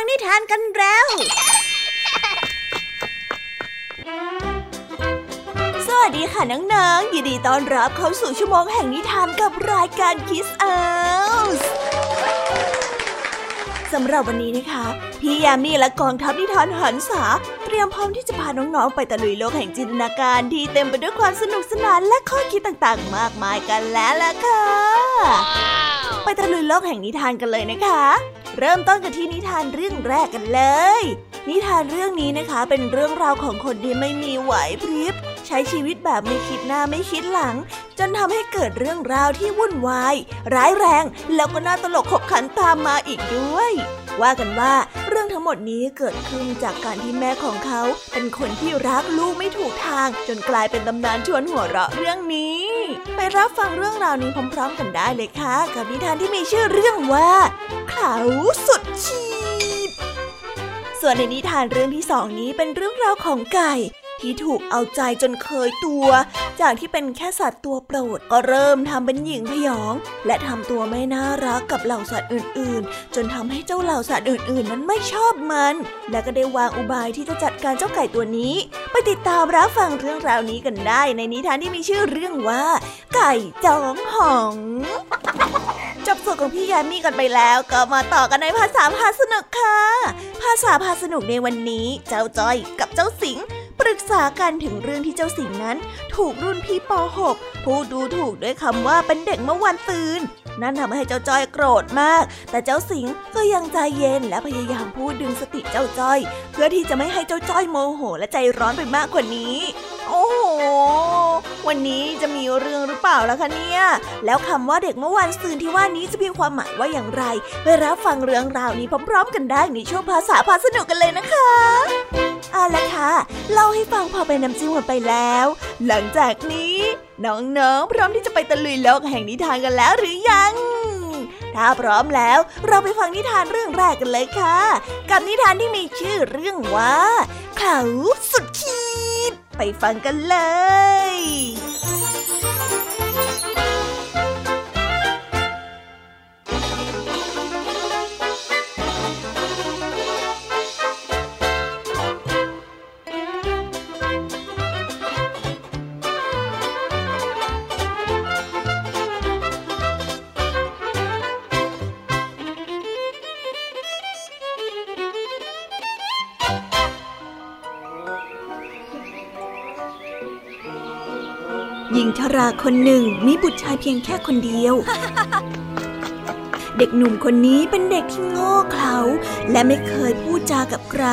ฟังนิทานกันแล้ว สวัสดีค่ะน้องๆ ยินดีต้อนรับเข้าสู่ชั่วโมงแห่งนิทานกับรายการคิสเอาส์สำหรับวันนี้นะคะ พี่ยามีและกองทัพนิทานหันษา เตรียมพร้อมที่จะพาน้องๆ ไปตะลุยโลกแห่งจินตนาการที่เต็มไปด้วยความสนุกสนานและข้อคิดต่างๆ มากมายกันแล้วล่ะค่ะ ไปตะลุยโลกแห่งนิทานกันเลยนะคะ เริ่มต้นกันที่นิทานเรื่องแรกกันเลย นิทานเรื่องนี้นะคะเป็นเรื่องราวของคนที่ไม่มีไหวพริบ ใช้ชีวิตแบบไม่คิดหน้าไม่คิดหลัง จนทำให้เกิดเรื่องราวที่วุ่นวาย ร้ายแรง แล้วก็น่าตลกขบขันตามมาอีกด้วย ว่ากันว่าเรื่องทั้งหมดนี้เกิดขึ้นจากการที่แม่ของเขา เป็นคนที่รักลูกไม่ถูกทาง จนกลายเป็นตำนานชวนหัวเราะเรื่องนี้ ไปรับฟังเรื่องราวนี้พร้อม ๆ กันได้เลยค่ะ กับนิทานที่มีชื่อเรื่องว่า เขาสุดชีพส่วนในนิทานเรื่องที่สองนี้เป็นเรื่องราวของไก่ที่ถูกเอาใจจนเคยตัว จากที่เป็นแค่สัตว์ตัวโปรดก็เริ่มทำเป็นหญิงพยอง และทำตัวไม่น่ารักกับเหล่าสัตว์อื่น ๆ จนทำให้เจ้าเหล่าสัตว์อื่น ๆ นั้นไม่ชอบมัน และก็ได้วางอุบายที่จะจัดการเจ้าไก่ตัวนี้ ไปติดตามรับฟังเรื่องราวนี้กันได้ ในนิทานที่มีชื่อเรื่องว่า ไก่จ้องหอง จบส่วนของพี่ยามีกันไปแล้ว ก็มาต่อกันในภาษาพาสนุกค่ะ ภาษาพาสนุกในวันนี้ เจ้าจ้อยกับเจ้าสิงปรึกษากันถึงเรื่องที่เจ้าสิงนั้น ถูกรุ่นพี่ป .6 ผู้ดูถูกด้วยคำว่าเป็นเด็กเมื่อวันซืนนั่นทำให้เจ้าจ้อยโกรธมาก แต่เจ้าสิงก็ยังใจเย็นและพยายามพูดดึงสติเจ้าจ้อย เพื่อที่จะไม่ให้เจ้าจ้อยโมโห และใจร้อนไปมากกว่านี้ โอ้โห วันนี้จะมีเรื่องหรือเปล่าล่ะคะเนี่ย แล้วคำว่าเด็กเมื่อวันซืนที่ว่านี้จะมีความหมายว่าอย่างไร ไปรับฟังเรื่องราวนี้พร้อมๆ กันได้ในช่วงภาษาพาสนุกกันเลยนะคะเอาละค่ะเล่าให้ฟังพอเป็นน้ำจิ้มกันไปแล้ว หลังจากนี้น้องๆพร้อมที่จะไปตะลุยโลกแห่งนิทานกันแล้วหรือยังถ้าพร้อมแล้วเราไปฟังนิทานเรื่องแรกกันเลยค่ะ กับนิทานที่มีชื่อเรื่องว่า เขาสุด ไปฟังกันเลย หญิงชราคนหนึ่งมีบุตรชายเพียงแค่คนเดียว เด็กหนุ่มคนนี้เป็นเด็กที่โง่เขลาและไม่เคยพูดจากับใคร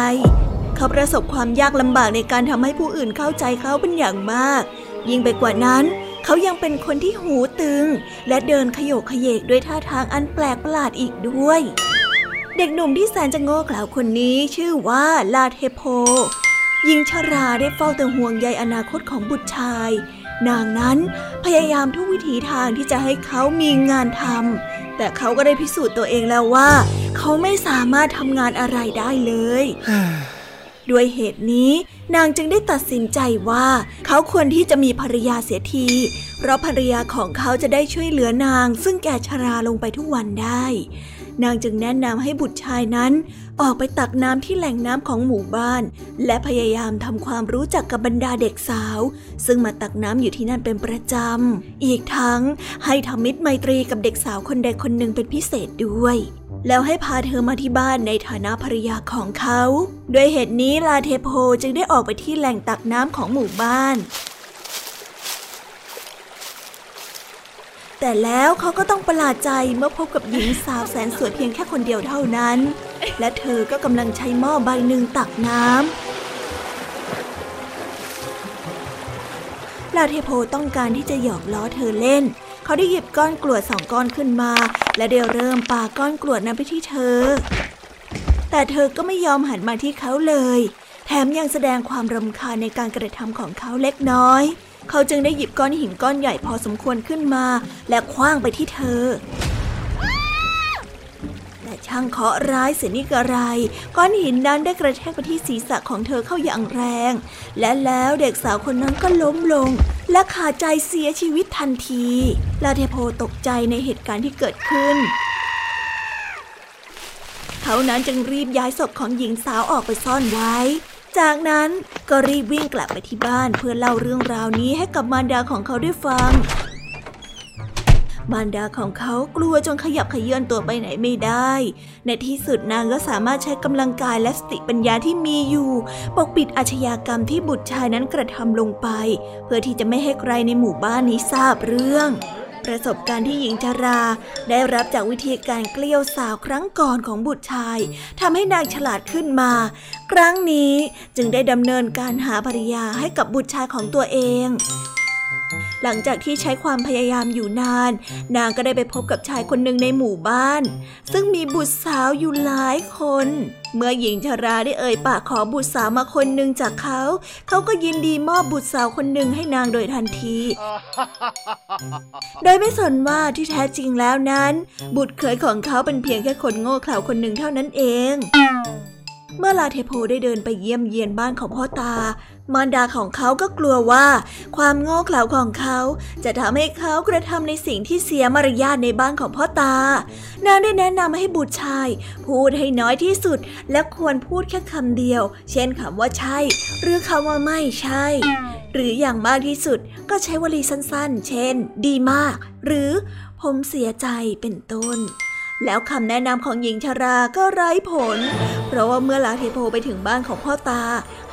เขาประสบความยากลำบากในการทำให้ผู้อื่นเข้าใจเขาเป็นอย่างมาก ยิ่งไปกว่านั้น เขายังเป็นคนที่หูตึง และเดินขยโยกขยเยกด้วยท่าทางอันแปลกประหลาดอีกด้วย เด็กหนุ่มที่แสนจะโง่เขลาคนนี้ชื่อว่าลาเทโพหญิงชราได้เฝ้าแต่ห่วงใยอนาคตของบุตรชาย นางนั้นพยายามทุกวิถีทางที่จะให้เขามีงานทำแต่เขาก็ได้พิสูจน์ตัวเองแล้วว่า เขาไม่สามารถทำงานอะไรได้เลย ด้วยเหตุนี้ นางจึงได้ตัดสินใจว่า เขาควรที่จะมีภรรยาเสียที เพราะภรรยาของเขาจะได้ช่วยเหลือนาง ซึ่งแก่ชราลงไปทุกวันได้ นางจึงแนะนำให้บุตรชายนั้น ออกไปตักน้ำที่แหล่งน้ำของหมู่บ้าน และพยายามทำความรู้จักกับบรรดาเด็กสาว ซึ่งมาตักน้ำอยู่ที่นั่นเป็นประจำ อีกทั้งให้ทำมิตรไมตรีกับเด็กสาวคนใดคนหนึ่งเป็นพิเศษด้วย แล้วให้พาเธอมาที่บ้านในฐานะภรรยาของเขา ด้วยเหตุนี้ลาเทโพจึงได้ออกไปที่แหล่งตักน้ำของหมู่บ้าน แต่แล้วเขาก็ต้องประหลาดใจเมื่อพบกับหญิงสาวแสนสวยเพียงแค่คนเดียวเท่านั้น และเธอก็กำลังใช้หม้อใบหนึ่งตักน้ำลาเทโพต้องการที่จะหยอกล้อเธอเล่น เขาได้หยิบก้อนกรวดสองก้อนขึ้นมา และได้เริ่มปาก้อนกรวดนั้นไปที่เธอ แต่เธอก็ไม่ยอมหันมาที่เขาเลย แถมยังแสดงความรำคาญในการกระทำของเขาเล็กน้อย เขาจึงได้หยิบก้อนหินก้อนใหญ่พอสมควรขึ้นมา และคว้างไปที่เธอ แต่ช่างเคาะร้ายเสียนี่กระไร ก้อนหินนั้นได้กระแทกไปที่ศีรษะของเธอเข้าอย่างแรง และแล้วเด็กสาวคนนั้นก็ล้มลง และขาดใจเสียชีวิตทันทีลาเทโพตกใจในเหตุการณ์ที่เกิดขึ้นเขานั้นจึงรีบย้ายศพของหญิงสาวออกไปซ่อนไว้ จากนั้นก็รีบวิ่งกลับไปที่บ้านเพื่อเล่าเรื่องราวนี้ให้กับมารดาของเขาได้ฟัง มารดาของเขากลัวจนขยับขยื่นตัวไปไหนไม่ได้ ในที่สุดนางก็สามารถใช้กำลังกายและสติปัญญาที่มีอยู่ ปกปิดอาชญากรรมที่บุตรชายนั้นกระทำลงไป เพื่อที่จะไม่ให้ใครในหมู่บ้านนี้ทราบเรื่อง ประสบการณ์ที่หญิงชารา ได้รับจากวิธีการเกลี้ยวสาวครั้งก่อนของบุตรชายทำให้นางฉลาดขึ้นมา ครั้งนี้จึงได้ดำเนินการหาภรรยาให้กับบุตรชายของตัวเอง หลังจากที่ใช้ความพยายามอยู่นาน นางก็ได้ไปพบกับชายคนหนึ่งในหมู่บ้าน ซึ่งมีบุตรสาวอยู่หลายคน เมื่อหญิงชราได้เอ่ยปากขอบุตรสาวมาคนหนึ่งจากเขา เขาก็ยินดีมอบบุตรสาวคนหนึ่งให้นางโดยทันที โดยไม่สนว่าที่แท้จริงแล้วนั้น บุตรเขยของเขาเป็นเพียงแค่คนโง่เขลาคนหนึ่งเท่านั้นเอง เมื่อลาเทโพได้เดินไปเยี่ยมเยียนบ้านของพ่อตา มารดาของเขาก็กลัวว่า ความโง่เขลาของเขาจะทำให้เขากระทำในสิ่งที่เสียมารยาทในบ้านของพ่อตา นางได้แนะนำให้บุตรชาย พูดให้น้อยที่สุด และควรพูดแค่คำเดียว เช่นคำว่าใช่ หรือคำว่าไม่ใช่ หรืออย่างมากที่สุดก็ใช้วลีสั้นๆ เช่น ดีมาก หรือผมเสียใจเป็นต้น แล้วคำแนะนำของหญิงชาราก็ไร้ผล เพราะว่าเมื่อลาเทโพไปถึงบ้านของพ่อตา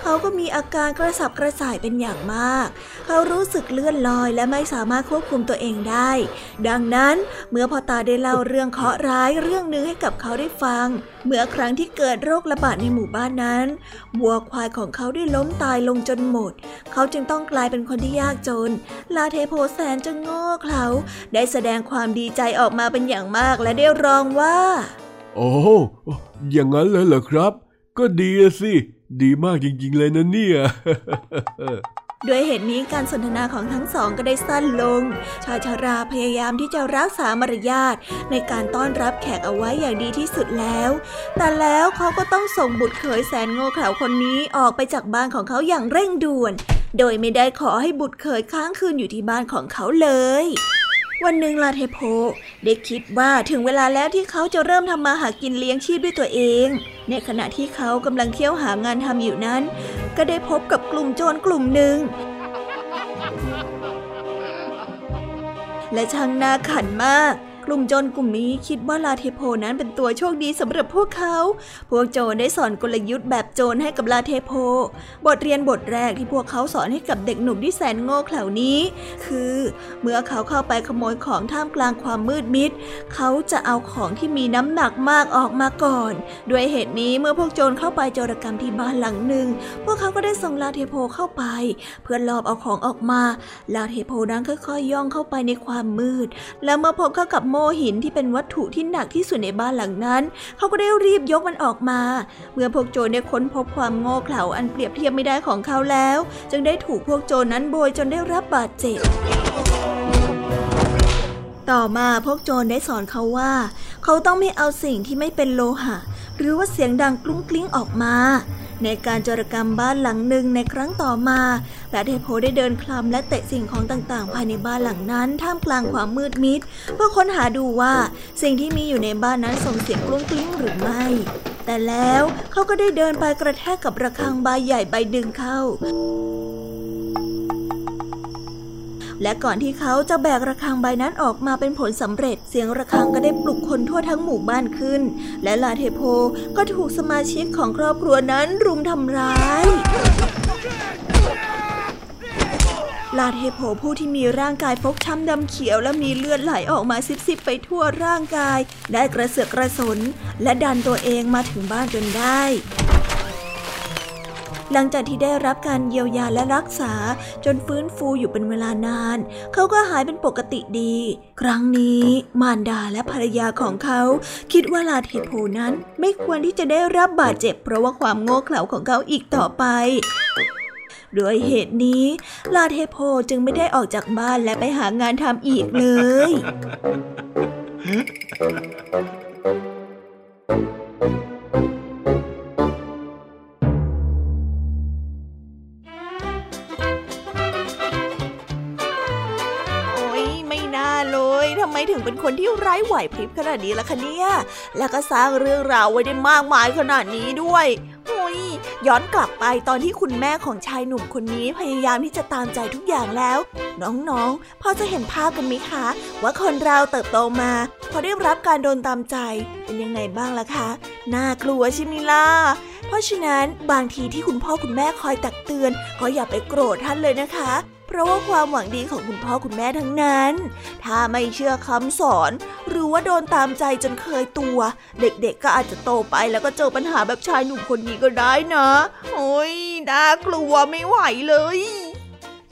เขาก็มีอาการกระสับกระส่ายเป็นอย่างมาก เขารู้สึกเลื่อนลอยและไม่สามารถควบคุมตัวเองได้ ดังนั้นเมื่อพ่อตาได้เล่าเรื่องเคราะห์ร้ายเรื่องหนึ่งให้กับเขาได้ฟัง เมื่อครั้งที่เกิดโรคระบาดในหมู่บ้านนั้นวัวควายของเขาได้ล้มตายลงจนหมด เขาจึงต้องกลายเป็นคนที่ยากจน ลาเทโพแสนจะโง่เขลาได้แสดงความดีใจออกมาเป็นอย่างมากและได้ร้องว่า โอ้อย่างนั้นเลยเหรอครับ ก็ดีสิ ดีมากจริงๆเลยนะเนี่ยด้วยเหตุนี้การสนทนาของทั้งสองก็ได้สั้นลง ชายชาราพยายามที่จะรักษามารยาทในการต้อนรับแขกเอาไว้อย่างดีที่สุดแล้ว แต่แล้วเขาก็ต้องส่งบุตรเขยแสนโง่เขลาคนนี้ออกไปจากบ้านของเขาอย่างเร่งด่วน โดยไม่ได้ขอให้บุตรเขยค้างคืนอยู่ที่บ้านของเขาเลย วันหนึ่งลาเทโพได้คิดว่าถึงเวลาแล้วที่เขาจะเริ่มทำมาหากินเลี้ยงชีพด้วยตัวเอง ในขณะที่เขากำลังเที่ยวหางานทำอยู่นั้น ก็ได้พบกับกลุ่มโจรกลุ่มหนึ่ง และช่างน่าขันมาก ลุ่มโจรกลุ่มนี้คิดว่าลาเทโพนั้นเป็นตัวโชคดีสำหรับพวกเขา พวกโจรได้สอนกลยุทธ์แบบโจรให้กับลาเทโพ บทเรียนบทแรกที่พวกเขาสอนให้กับเด็กหนุ่มที่แสนโง่เขลานี้ คือ เมื่อเขาเข้าไปขโมยของท่ามกลางความมืดมิด เขาจะเอาของที่มีน้ำหนักมากออกมาก่อน ด้วยเหตุนี้เมื่อพวกโจรเข้าไปโจรกรรมที่บ้านหลังหนึ่ง พวกเขาก็ได้ส่งลาเทโพเข้าไป เพื่อลอบเอาของออกมา ลาเทโพนั้นค่อยๆย่องเข้าไปในความมืด แล้วเมื่อพบเข้ากับโมหินที่เป็นวัตถุที่หนักที่สุดในบ้านหลังนั้น เขาก็ได้รีบยกมันออกมา เมื่อพวกโจรได้ค้นพบความโง่เขลาอันเปรียบเทียบไม่ได้ของเขาแล้ว จึงได้ถูกพวกโจรนั้นโบยจนได้รับบาดเจ็บ ต่อมาพวกโจรได้สอนเขาว่า เขาต้องไม่เอาสิ่งที่ไม่เป็นโลหะ หรือว่าเสียงดังกลุ้งกลิ้งออกมา ในการจรกรรมบ้านหลังหนึ่งในครั้งต่อมาและเทโพได้เดินคลำและเตะสิ่งของต่างๆ ภายในบ้านหลังนั้นท่ามกลางความมืดมิด เพื่อค้นหาดูว่าสิ่งที่มีอยู่ในบ้านนั้นส่งเสียงกลุ้งกลิ้งหรือไม่ แต่แล้วเขาก็ได้เดินไปกระแทกกับระฆังใบใหญ่ใบดึงเข้า และก่อนที่เขาจะแบกระฆังใบนั้นออกมาเป็นผลสำเร็จ เสียงระฆังก็ได้ปลุกคนทั่วทั้งหมู่บ้านขึ้น และลาเทโพก็ถูกสมาชิกของครอบครัวนั้นรุมทำร้ายลาเทโพผู้ที่มีร่างกายฟกช้ำดำเขียวและมีเลือดไหลออกมาซิบๆไปทั่วร่างกาย ได้กระเสือกกระสน และดันตัวเองมาถึงบ้านจนได้ หลังจากที่ได้รับการเยียวยาและรักษาจนฟื้นฟูอยู่เป็นเวลานาน เขาก็หายเป็นปกติดี ครั้งนี้มารดาและภรรยาของเขา คิดว่าลาเทโพนั้นไม่ควรที่จะได้รับบาดเจ็บ เพราะว่าความโง่เขลาของเขาอีกต่อไปด้วยเหตุนี้ ลาเทโพจึงไม่ได้ออกจากบ้านและไปหางานทำอีกเลย ทที่ไร้ไหวพริบขนาดนี้ล่ะคะเนี่ย แล้วก็สร้างเรื่องราวไว้ได้มากมายขนาดนี้ด้วยหุยย้อนกลับไปตอนที่คุณแม่ของชายหนุ่มคนนี้พยายามที่จะตามใจทุกอย่างแล้ว น้องๆ พอจะเห็นภาพกันไหมคะ ว่าคนเราเติบโตมา พอได้รับการโดนตามใจ เป็นยังไงบ้างล่ะคะ น่ากลัวใช่ไหมล่ะ เพราะฉะนั้นบางทีที่คุณพ่อคุณแม่คอยตักเตือน ก็อย่าไปโกรธท่านเลยนะคะ เพราะว่าความหวังดีของคุณพ่อคุณแม่ทั้งนั้น ถ้าไม่เชื่อคำสอน หรือว่าโดนตามใจจนเคยตัว เด็กๆก็อาจจะโตไปแล้วก็เจอปัญหาแบบชายหนุ่มคนนี้ก็ได้นะ โอ้ยน่ากลัวไม่ไหวเลย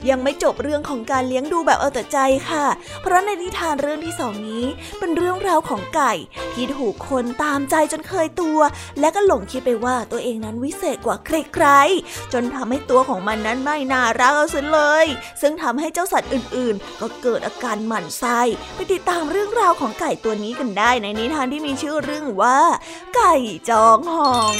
ยังไม่จบเรื่องของการเลี้ยงดูแบบเอาแต่ใจค่ะ เพราะในนิทานเรื่องที่สองนี้ เป็นเรื่องราวของไก่ ที่ถูกคนตามใจจนเคยตัว และก็หลงคิดไปว่าตัวเองนั้นวิเศษกว่าใครๆจนทำให้ตัวของมันนั้นไม่น่ารักเอาซะเลย ซึ่งทำให้เจ้าสัตว์อื่นๆ ก็เกิดอาการหมั่นไส้ไปติดตามเรื่องราวของไก่ตัวนี้กันได้ ในนิทานที่มีชื่อเรื่องว่า ไก่จองหอง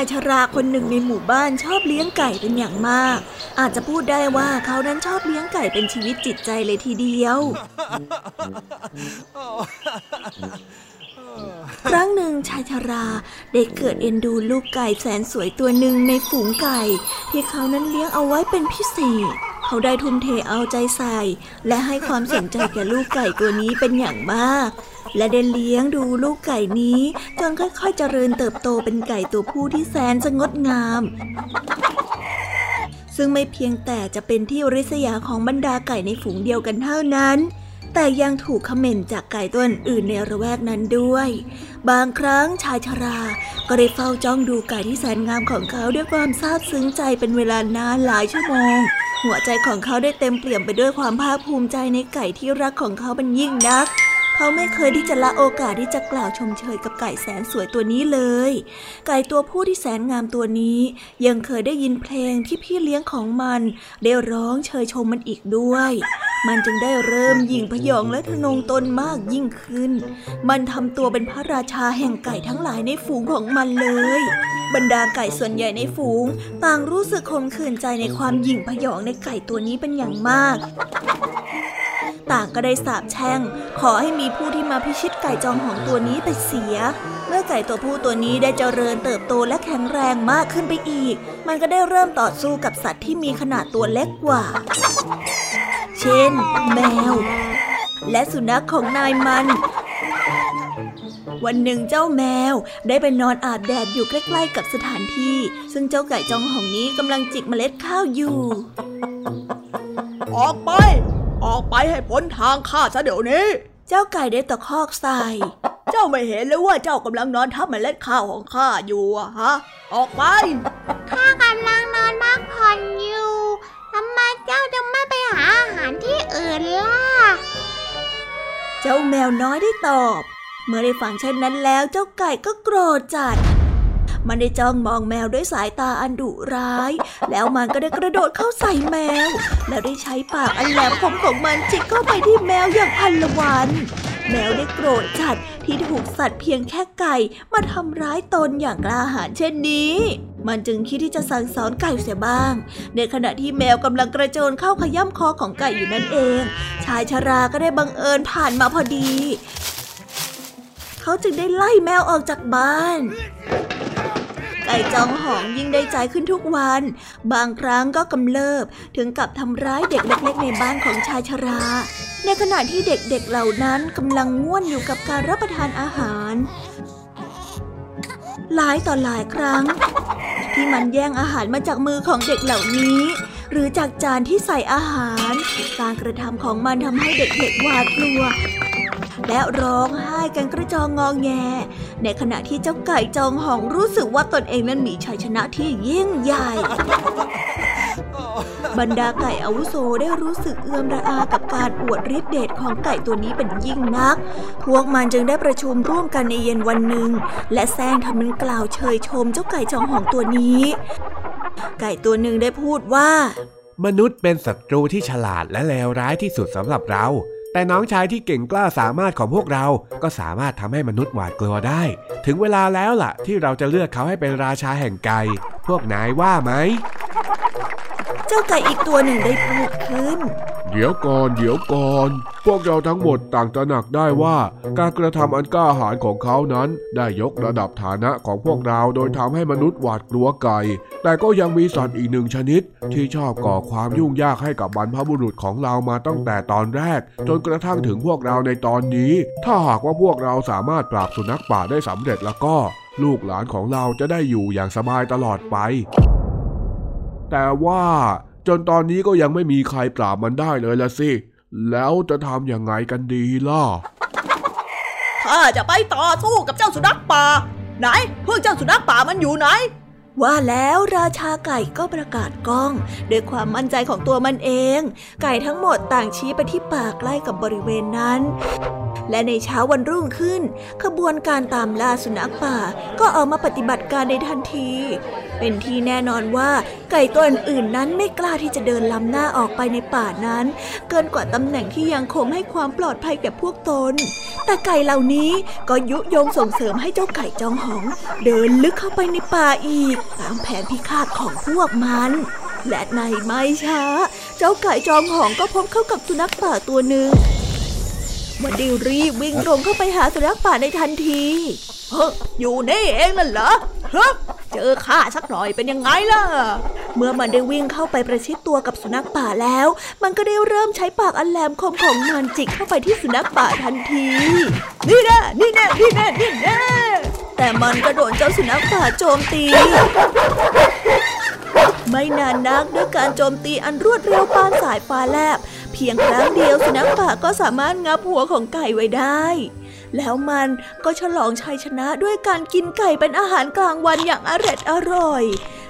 ายชราคนหนึ่งในหมู่บ้านชอบเลี้ยงไก่เป็นอย่างมาก อาจจะพูดได้ว่าเขานั้นชอบเลี้ยงไก่เป็นชีวิตจิตใจเลยทีเดียว ครั้งหนึ่งชายชราได้เกิดเอ็นดูลูกไก่แสนสวยตัวหนึ่งในฝูงไก่ ที่เขานั้นเลี้ยงเอาไว้เป็นพิเศษ เขาได้ทุ่มเทเอาใจใส่ และให้ความสนใจแก่ลูกไก่ตัวนี้เป็นอย่างมาก และได้เลี้ยงดูลูกไก่นี้จนค่อยๆเจริญเติบโตเป็นไก่ตัวผู้ที่แสนจะงดงาม ซึ่งไม่เพียงแต่จะเป็นที่ริษยาของบรรดาไก่ในฝูงเดียวกันเท่านั้นแต่ยังถูกขม่นจากไก่ตัวอื่นในระแวกนั้นด้วย บางครั้งชายชรา ก็ได้เฝ้าจ้องดูไก่ที่แสนงามของเขาด้วยความซาบซึ้งใจเป็นเวลานานหลายชั่วโมง หัวใจของเขาได้เต็มเปี่ยมไปด้วยความภาคภูมิใจในไก่ที่รักของเขาเป็นยิ่งนัก เขาไม่เคยที่จะละโอกาสที่จะกล่าวชมเชยกับไก่แสนสวยตัวนี้เลย ไก่ตัวผู้ที่แสนงามตัวนี้ ยังเคยได้ยินเพลงที่พี่เลี้ยงของมันได้ร้องเชยชมมันอีกด้วย มันจึงได้เริ่มยิ่งพยองและทะนงตนมากยิ่งขึ้น มันทำตัวเป็นพระราชาแห่งไก่ทั้งหลายในฝูงของมันเลย บรรดาไก่ส่วนใหญ่ในฝูง ต่างรู้สึกคมขื่นใจในความยิ่งพยองในไก่ตัวนี้เป็นอย่างมาก ต่างก็ได้สาบแช่ง ขอให้มีผู้ที่มาพิชิตไก่จองของตัวนี้ไปเสีย เมื่อไก่ตัวผู้ตัวนี้ได้เจริญเติบโตและแข็งแรงมากขึ้นไปอีก มันก็ได้เริ่มต่อสู้กับสัตว์ที่มีขนาดตัวเล็กกว่า เช่น แมว และสุนัขของนายมันวันหนึ่งเจ้าแมวได้ไปนอนอาบแดดอยู่ใกล้ๆกับสถานที่ ซึ่งเจ้าไก่จองหองนี้กำลังจิกเมล็ดข้าวอยู่ ออกไป ออกไปให้พ้นทางข้าซะเดี๋ยวนี้ เจ้าไก่ได้ตะคอกใส่ เจ้าไม่เห็นเลยว่าเจ้ากำลังนอนทับเมล็ดข้าวของข้าอยู่อะฮะ ออกไป ข้ากำลังนอนพักผ่อนอยู่ทำไมเจ้าจึงไม่ไปหาอาหารที่อื่นล่ะ เจ้าแมวน้อยได้ตอบ เมื่อได้ฟังเช่นนั้นแล้วเจ้าไก่ก็โกรธจัด มันได้จ้องมองแมวด้วยสายตาอันดุร้าย แล้วมันก็ได้กระโดดเข้าใส่แมว แล้วได้ใช้ปากอันแหลมคมของมันจิกเข้าไปที่แมวอย่างพันละวันแมวได้โกรธจัดที่ถูกสัตว์เพียงแค่ไก่มาทำร้ายตนอย่างกล้าหาญเช่นนี้ มันจึงคิดที่จะสั่งสอนไก่เสียบ้าง ในขณะที่แมวกำลังกระโจนเข้าขย้ำคอของไก่อยู่นั่นเอง ชายชราก็ได้บังเอิญผ่านมาพอดี เขาจึงได้ไล่แมวออกจากบ้าน ไก่จองหองยิ่งได้ใจขึ้นทุกวัน บางครั้งก็กำเริบถึงกับทำร้ายเด็กเล็กๆในบ้านของชายชรา ในขณะที่เด็กๆเหล่านั้นกำลังง่วนอยู่กับการรับประทานอาหาร หลายต่อหลายครั้ง ที่มันแย่งอาหารมาจากมือของเด็กเหล่านี้ หรือจากจานที่ใส่อาหาร การกระทำของมันทำให้เด็กๆหวาดกลัว และร้องไห้กันกระจองงองแง ในขณะที่เจ้าไก่จองหองรู้สึกว่าตนเองนั้นมีชัยชนะที่ยิ่งใหญ่ บรรดาไก่อาวุโสได้รู้สึกเอื้อมระอากับการอวดฤทธิเดชของไก่ตัวนี้เป็นยิ่งนัก พวกมันจึงได้ประชุมร่วมกันในเย็นวันหนึ่ง และแซงทำเป็นกล่าวเชยชมเจ้าไก่จองหองตัวนี้ ไก่ตัวหนึ่งได้พูดว่ามนุษย์เป็นศัตรูที่ฉลาดและเลวร้ายที่สุดสำหรับเรา แต่น้องชายที่เก่งกล้าสามารถของพวกเรา ก็สามารถทำให้มนุษย์หวาดกลัวได้ ถึงเวลาแล้วล่ะ ที่เราจะเลือกเขาให้เป็นราชาแห่งไก่ พวกนายว่าไหม เจ้าไก่อีกตัวหนึ่งได้พูดขึ้น เดี๋ยวก่อนเดี๋ยวก่อน พวกเราทั้งหมดต่างตระหนักได้ว่า การกระทำอันกล้าหาญของเขานั้น ได้ยกระดับฐานะของพวกเราโดยทำให้มนุษย์หวาดกลัวไก่ แต่ก็ยังมีสัตว์อีกหนึ่งชนิด ที่ชอบก่อความยุ่งยากให้กับบรรพบุรุษของเรามาตั้งแต่ตอนแรก จนกระทั่งถึงพวกเราในตอนนี้ ถ้าหากว่าพวกเราสามารถปราบสุนัขป่าได้สำเร็จแล้วก็ ลูกหลานของเราจะได้อยู่อย่างสบายตลอดไป แต่ว่า จนตอนนี้ก็ยังไม่มีใครปราบมันได้เลยละสิ แล้วจะทำอยังไงกันดีล่ะข้าจะไปต่อสู้กับเจ้าสุนัขป่า ไหนพวกเจ้าสุนัขป่ามันอยู่ไหน ว่าแล้วราชาไก่ก็ประกาศก้องด้วยความมั่นใจของตัวมันเอง ไก่ทั้งหมดต่างชี้ไปที่ป่าใกล้กับบริเวณนั้น และในเช้าวันรุ่งขึ้น ขบวนการตามล่าสุนัขป่าก็ออกมาปฏิบัติการในทันที เป็นที่แน่นอนว่าไก่ตัวอื่นๆนั้นไม่กล้าที่จะเดินล้ำหน้าออกไปในป่านั้น เกินกว่าตำแหน่งที่ยังคงให้ความปลอดภัยแก่พวกตน แต่ไก่เหล่านี้ก็ยุยงส่งเสริมให้เจ้าไก่จองหอง เดินลึกเข้าไปในป่าอีก ตามแผนพิฆาตของพวกมันและในไม่ช้า เจ้าไก่จองหองก็พบเข้ากับสุนัขป่าตัวหนึ่งมันได้รีบวิ่งตรงเข้าไปหาสุนัขป่าในทันทีเฮ้ยอยู่นี่เองนั่นเหรอเฮะเจอข้าสักหน่อยเป็นยังไงล่ะ เมื่อมันได้วิ่งเข้าไปประชิดตัวกับสุนัขป่าแล้ว มันก็ได้เริ่มใช้ปากอันแหลมคมของมันจิกเข้าไปที่สุนัขป่าทันที นี่แน่นี่แน่นี่แน่นี่แน่แต่มันก็โดนเจ้าสุนัขป่าโจมตีไม่นานนักด้วยการโจมตีอันรวดเร็วปานสายฟ้าแลบ เพียงครั้งเดียวสุนัขป่าก็สามารถงับหัวของไก่ไว้ได้ แล้วมันก็ฉลองชัยชนะด้วยการกินไก่เป็นอาหารกลางวันอย่างอร็ดอร่อย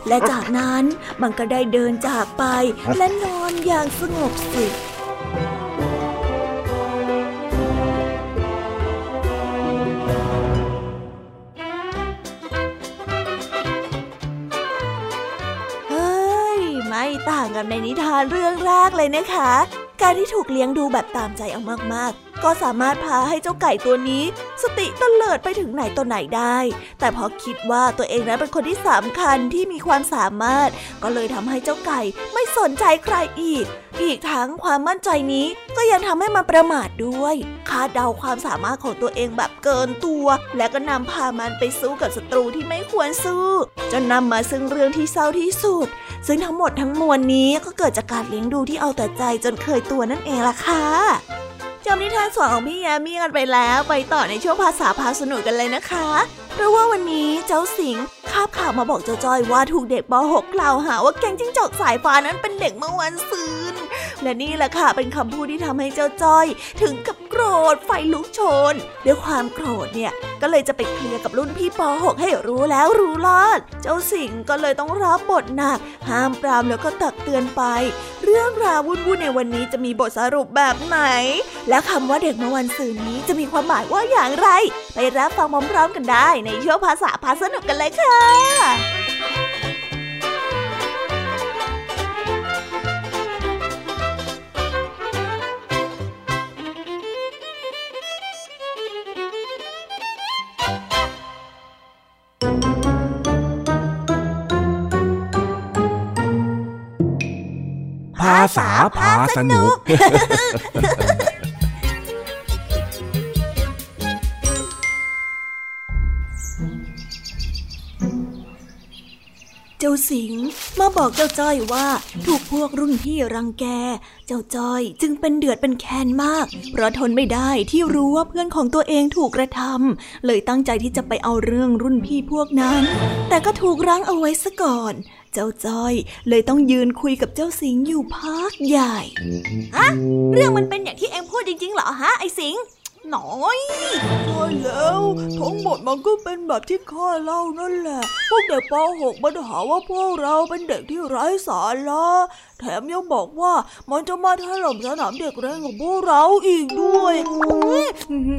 และจากนั้นมันก็ได้เดินจากไปและนอนอย่างสงบสุขเฮ้ยไม่ต่างกับในนิทานเรื่องแรกเลยนะคะ การที่ถูกเลี้ยงดูแบบตามใจเอามากๆ ก็สามารถพาให้เจ้าไก่ตัวนี้ สติเตลิดไปถึงไหนตัวไหนได้ แต่พอคิดว่าตัวเองนั้นเป็นคนที่สำคัญที่มีความสามารถ ก็เลยทำให้เจ้าไก่ไม่สนใจใครอีก อีกทั้งความมั่นใจนี้ก็ยังทำให้มันประมาทด้วย คาดเดาความสามารถของตัวเองแบบเกินตัว และก็นำพามันไปสู้กับศัตรูที่ไม่ควรสู้ จนนำมาซึ่งเรื่องที่เศร้าที่สุด ซึ่งทั้งหมดทั้งมวลนี้ก็เกิดจากการเลี้ยงดูที่เอาแต่ใจจนเคยตัวนั่นเองล่ะค่ะ จำนิทานสอนของพี่แยมมี่กันไปแล้วไปต่อในช่วงภาษาพาสนุกกันเลยนะคะ เพราะว่าวันนี้เจ้าสิงคาบข่าวมาบอกเจ้าจ้อยว่าถูกเด็กป .6 กล่าวหาว่าแก๊งจิ้งจอกสายฟ้านั้นเป็นเด็กเมื่อวันซืน และนี่แหละค่ะเป็นคำพูดที่ทำให้เจ้าจ้อย ถึงกับโกรธไฟลุกโชน ด้วยความโกรธเนี่ยก็เลยจะไปเคลียร์กับรุ่นพี่ป .6 ให้รู้แล้วรู้รอด เจ้าสิงก็เลยต้องรับบทหนัก ห้ามปรามแล้วก็ตักเตือนไป เรื่องราววุ่นๆในวันนี้จะมีบทสรุปแบบไหนและคำว่าเด็กเมื่อวันซืนนี้จะมีความหมายว่าอย่างไร ไปรับฟังพร้อมๆกันได้ในช่วงภาษาพาสนุกกันเลยค่ะภาษาพาสนุก เจ้าสิงมาบอกเจ้าจ้อยว่า ถูกพวกรุ่นพี่รังแก เจ้าจ้อยจึงเป็นเดือดเป็นแค้นมาก เพราะทนไม่ได้ที่รู้ว่าเพื่อนของตัวเองถูกกระทำเลยตั้งใจที่จะไปเอาเรื่องรุ่นพี่พวกนั้น แต่ก็ถูกรั้งเอาไว้ซะก่อน เจ้าจ้อยเลยต้องยืนคุยกับเจ้าสิงอยู่พักใหญ่ฮะเรื่องมันเป็นอย่างที่เอ็งพูดจริงๆเหรอฮะไอสิง หน่อยใช่แล้วทั้งหมดมันก็เป็นแบบที่ข้าเล่านั่นแหละ พวกเด็กป .6 มันหาว่าพวกเราเป็นเด็กที่ไร้สาระ แถมยังบอกว่ามันจะมาถล่มสนามเด็กเล่นของพวกเราอีกด้วยอื้อหื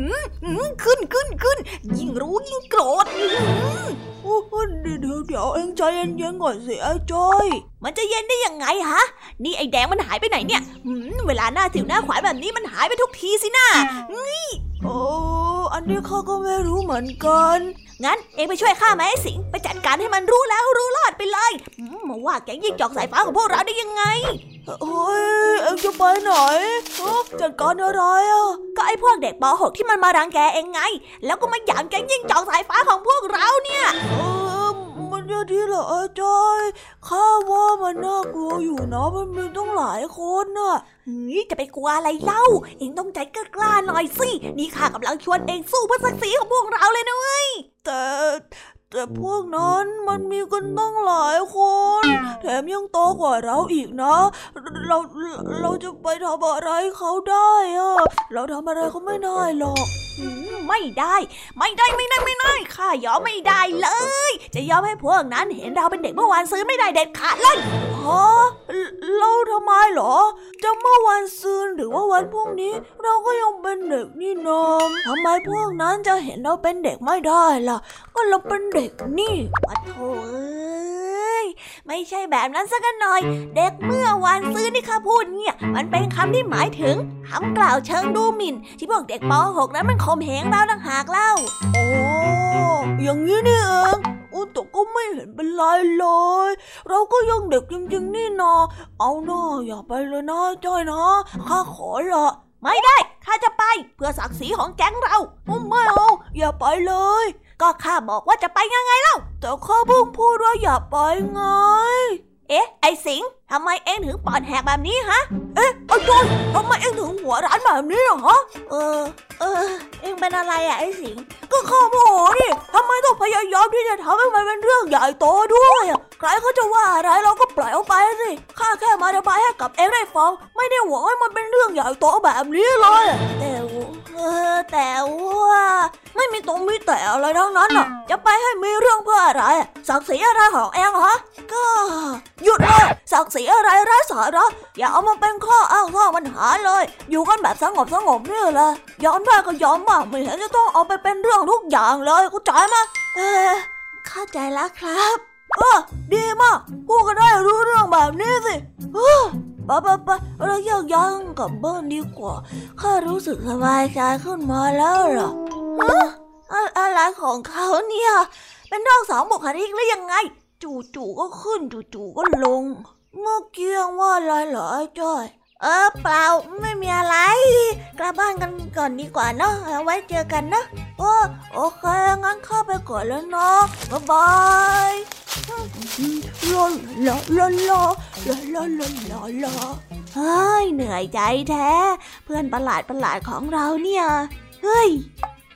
อขึ้นขึ้นขึ้น ยิ่งรู้ยิ่งโกรธอือหือโอ้เดี๋ยวเดี๋ยวเอ็งใจเย็นๆก่อนสิไอ้จอย มันจะเย็นได้ยังไงฮะ นี่ไอ้แดงมันหายไปไหนเนี่ยหืมเวลาหน้าสิวหน้าขวายแบบนี้มันหายไปทุกทีสินะ โอ้อันนี้ข้าก็ไม่รู้เหมือนกัน งั้นเองไปช่วยข้าไหมไอ้สิง ไปจัดการให้มันรู้แล้วรู้รอดไปเลยหืมมาว่าแกงยิงจอกสายฟ้าของพวกเราได้ยังไงเฮ้ยเอ็งจะไปไหนฮะจัดการอะไรอะ ก็ไอ้พวกเด็กป .6 ที่มันมารังแกเองไง แล้วก็มาหยามแกงยิงจอกสายฟ้าของพวกเราเนี่ยเออมัน จะดีเหรอไอ้จ้อยข้าว่ามันน่ากลัวอยู่นะมันมีต้องหลายคนน่ะเฮ้ยจะไปกลัวอะไรเล่า เองต้องใจกล้าๆหน่อยสิ นี่ข้ากำลังชวนเองสู้เพื่อศักดิ์ศรีของพวกเราเลยนะเว้ยแต่แต่พวกนั้นมันมีกันตั้งหลายคน แถมยังโตกว่าเราอีกนะ เราเราจะไปทำอะไรเขาได้อะเราทำอะไรเขาไม่ได้หรอกอืม ไม่ได้ ไม่ได้ไม่ได้ไม่ได้ข้ายอมไม่ได้เลย จะยอมให้พวกนั้นเห็นเราเป็นเด็กเมื่อวานซื้อไม่ได้เด็ดขาดเลยฮะเราทำไมเหรอ จะเมื่อวันซืนหรือว่าวันพรุ่งนี้ เราก็ยังเป็นเด็กนี่นาทำไมพวกนั้นจะเห็นเราเป็นเด็กไม่ได้ล่ะ ก็เราเป็นเด็กนี่ปะโถเอ้ ไม่ใช่แบบนั้นสักหน่อย เด็กเมื่อวานซื้อที่ข้าพูดเนี่ย มันเป็นคำที่หมายถึงคำกล่าวเชิงดูหมิ่น ที่พวกเด็กป .6 นั้นมันข่มเหงเราต่างหากเล่า โอ้อย่างนี้นี่เองอุยแต่ก็ไม่เห็นเป็นไรเลย เราก็ยังเด็กจริงๆนี่นาเอาหน้าอย่าไปเลยนะจ้อยนะข้าขอละไม่ได้ข้าจะไป เพื่อศักดิ์ศรีของแก๊งเราไม่เอาอย่าไปเลย ก็ข้าบอกว่าจะไปยังไงเล่า แต่ข้าเพิ่งพูดว่าอย่าไปไง เอ๊ะ ไอสิงทำไมเอ็งถึงปอดแหกแบบนี้ฮะ เอ๊ะไอ้จอยทำไมเอ็งถึงหัวร้านแบบนี้เหรอ เออ เออ เอ็งเป็นอะไรอะไอสิง ก็ข้าโมโหดิทำไมต้องพยายามที่จะทำให้มันเป็นเรื่องใหญ่โตด้วยใครเขาจะว่าอะไรเราก็ปล่อยเอาไปสิ ข้าแค่มาระบายให้กับเอ็งได้ฟัง ไม่ได้หวังให้มันเป็นเรื่องใหญ่โตแบบนี้เลย แต่เออแต่ว่า ไม่มีตรงมีแต่อะไรทั้งนั้นอะ จะไปให้มีเรื่องเพื่ออะไรอะศักดิ์ศรีอะไรของเองฮะ ก็ หยุดเลยศักดิ์ศรีอะไรไร้สาระอย่าเอามาเป็นข้ออ้างข้อปัญหาเลย อยู่กันแบบสงบสงบนี่แหละยอมได้ก็ยอมบ้างไม่เห็นจะต้องเอาไปเป็นเรื่องทุกอย่างเลยเข้าใจไหมเออเข้าใจแล้วครับเออดีมากพูดกันได้รู้เรื่องแบบนี้สิเออไปไปไปเราแยกย้ายกันกลับบ้านดีกว่าข้ารู้สึกสบายใจขึ้นมาแล้วล่ะอะ อะไรของเขาเนี่ย เป็นโรคสองบุคลิกหรือยังไง จู่ๆก็ขึ้นจู่ๆก็ลง เมื่อกี้ยังว่าอะไรเหรอไอ้จ้อยเออเปล่าไม่มีอะไร กลับบ้านกันก่อนดีกว่าเนาะเอาไว้เจอกันนะโอ้โอเคงั้นเข้าไปก่อนแล้วเนาะบ๊ายบายลาลาลาลาลาลาลาลาลาเฮ้ยเหนื่อยใจแท้ เพื่อนประหลาดประหลาดของเราเนี่ย เฮ้ย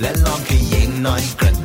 และลองขยิงหน่อยกระ